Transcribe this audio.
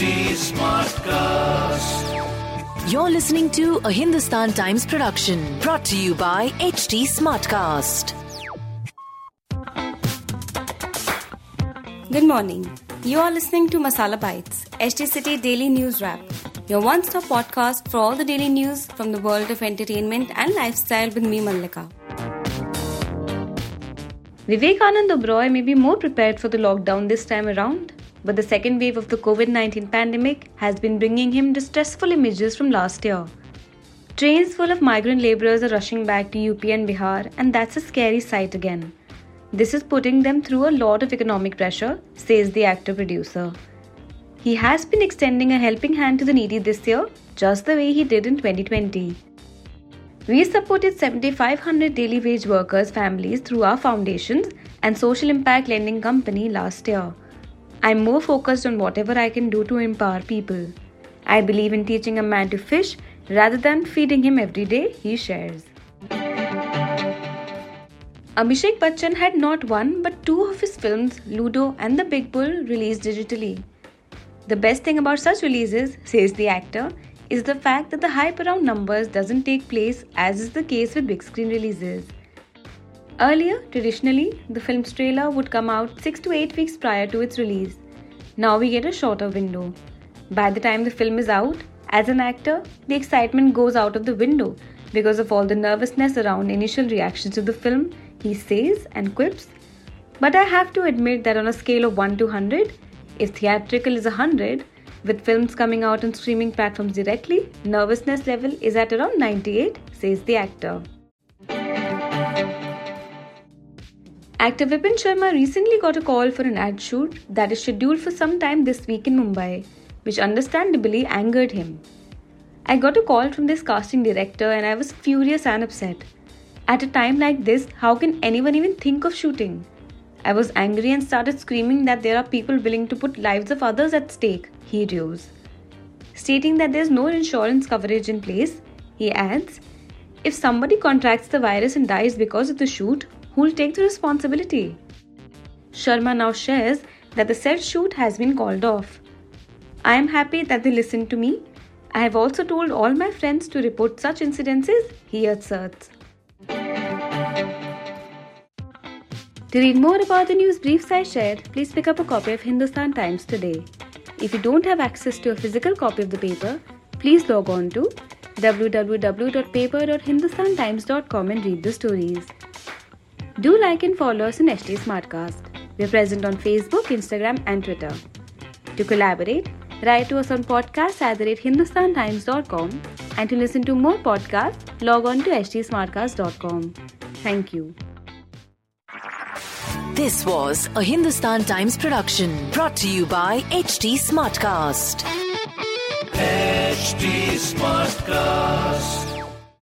HT Smartcast. You're listening to a Hindustan Times production brought to you by HT Smartcast. Good morning. You are listening to Masala Bites, HT City Daily News Wrap, your one stop podcast for all the daily news from the world of entertainment and lifestyle with me, Mallika. Vivekanand Oberoi may be more prepared for the lockdown this time around, but the second wave of the COVID 19 pandemic has been bringing him distressful images from last year. Trains full of migrant laborers are rushing back to UP and Bihar, and that's a scary sight again. This is putting them through a lot of economic pressure, says the actor producer. He has been extending a helping hand to the needy this year, just the way he did in 2020. We supported 7,500 daily wage workers' families through our foundations and social impact lending company last year. I'm more focused on whatever I can do to empower people. I believe in teaching a man to fish rather than feeding him every day, he shares. Abhishek Bachchan had not one but two of his films, Ludo and The Big Bull, released digitally. The best thing about such releases, says the actor, is the fact that the hype around numbers doesn't take place as is the case with big screen releases. Earlier, traditionally, the film's trailer would come out 6 to 8 weeks prior to its release. Now we get a shorter window. By the time the film is out, as an actor, the excitement goes out of the window because of all the nervousness around initial reactions to the film, he says and quips. But I have to admit that on a scale of 1 to 100, if theatrical is 100, with films coming out on streaming platforms directly, nervousness level is at around 98, says the actor. Actor Vipin Sharma recently got a call for an ad shoot that is scheduled for some time this week in Mumbai, which understandably angered him. I got a call from this casting director and I was furious and upset. At a time like this, how can anyone even think of shooting? I was angry and started screaming that there are people willing to put lives of others at stake, he rose. Stating that there's no insurance coverage in place, he adds, If somebody contracts the virus and dies because of the shoot, who'll take the responsibility? Sharma now shares that the said shoot has been called off. I am happy that they listened to me. I have also told all my friends to report such incidences, he asserts. To read more about the news briefs I shared, please pick up a copy of Hindustan Times today. If you don't have access to a physical copy of the paper, please log on to www.paper.hindustantimes.com and read the stories. Do like and follow us on HT Smartcast. We're present on Facebook, Instagram, and Twitter. To collaborate, write to us on podcast at the rate hindustantimes.com and to listen to more podcasts, log on to htsmartcast.com. Thank you. This was a Hindustan Times production brought to you by HT Smartcast. HT Smartcast.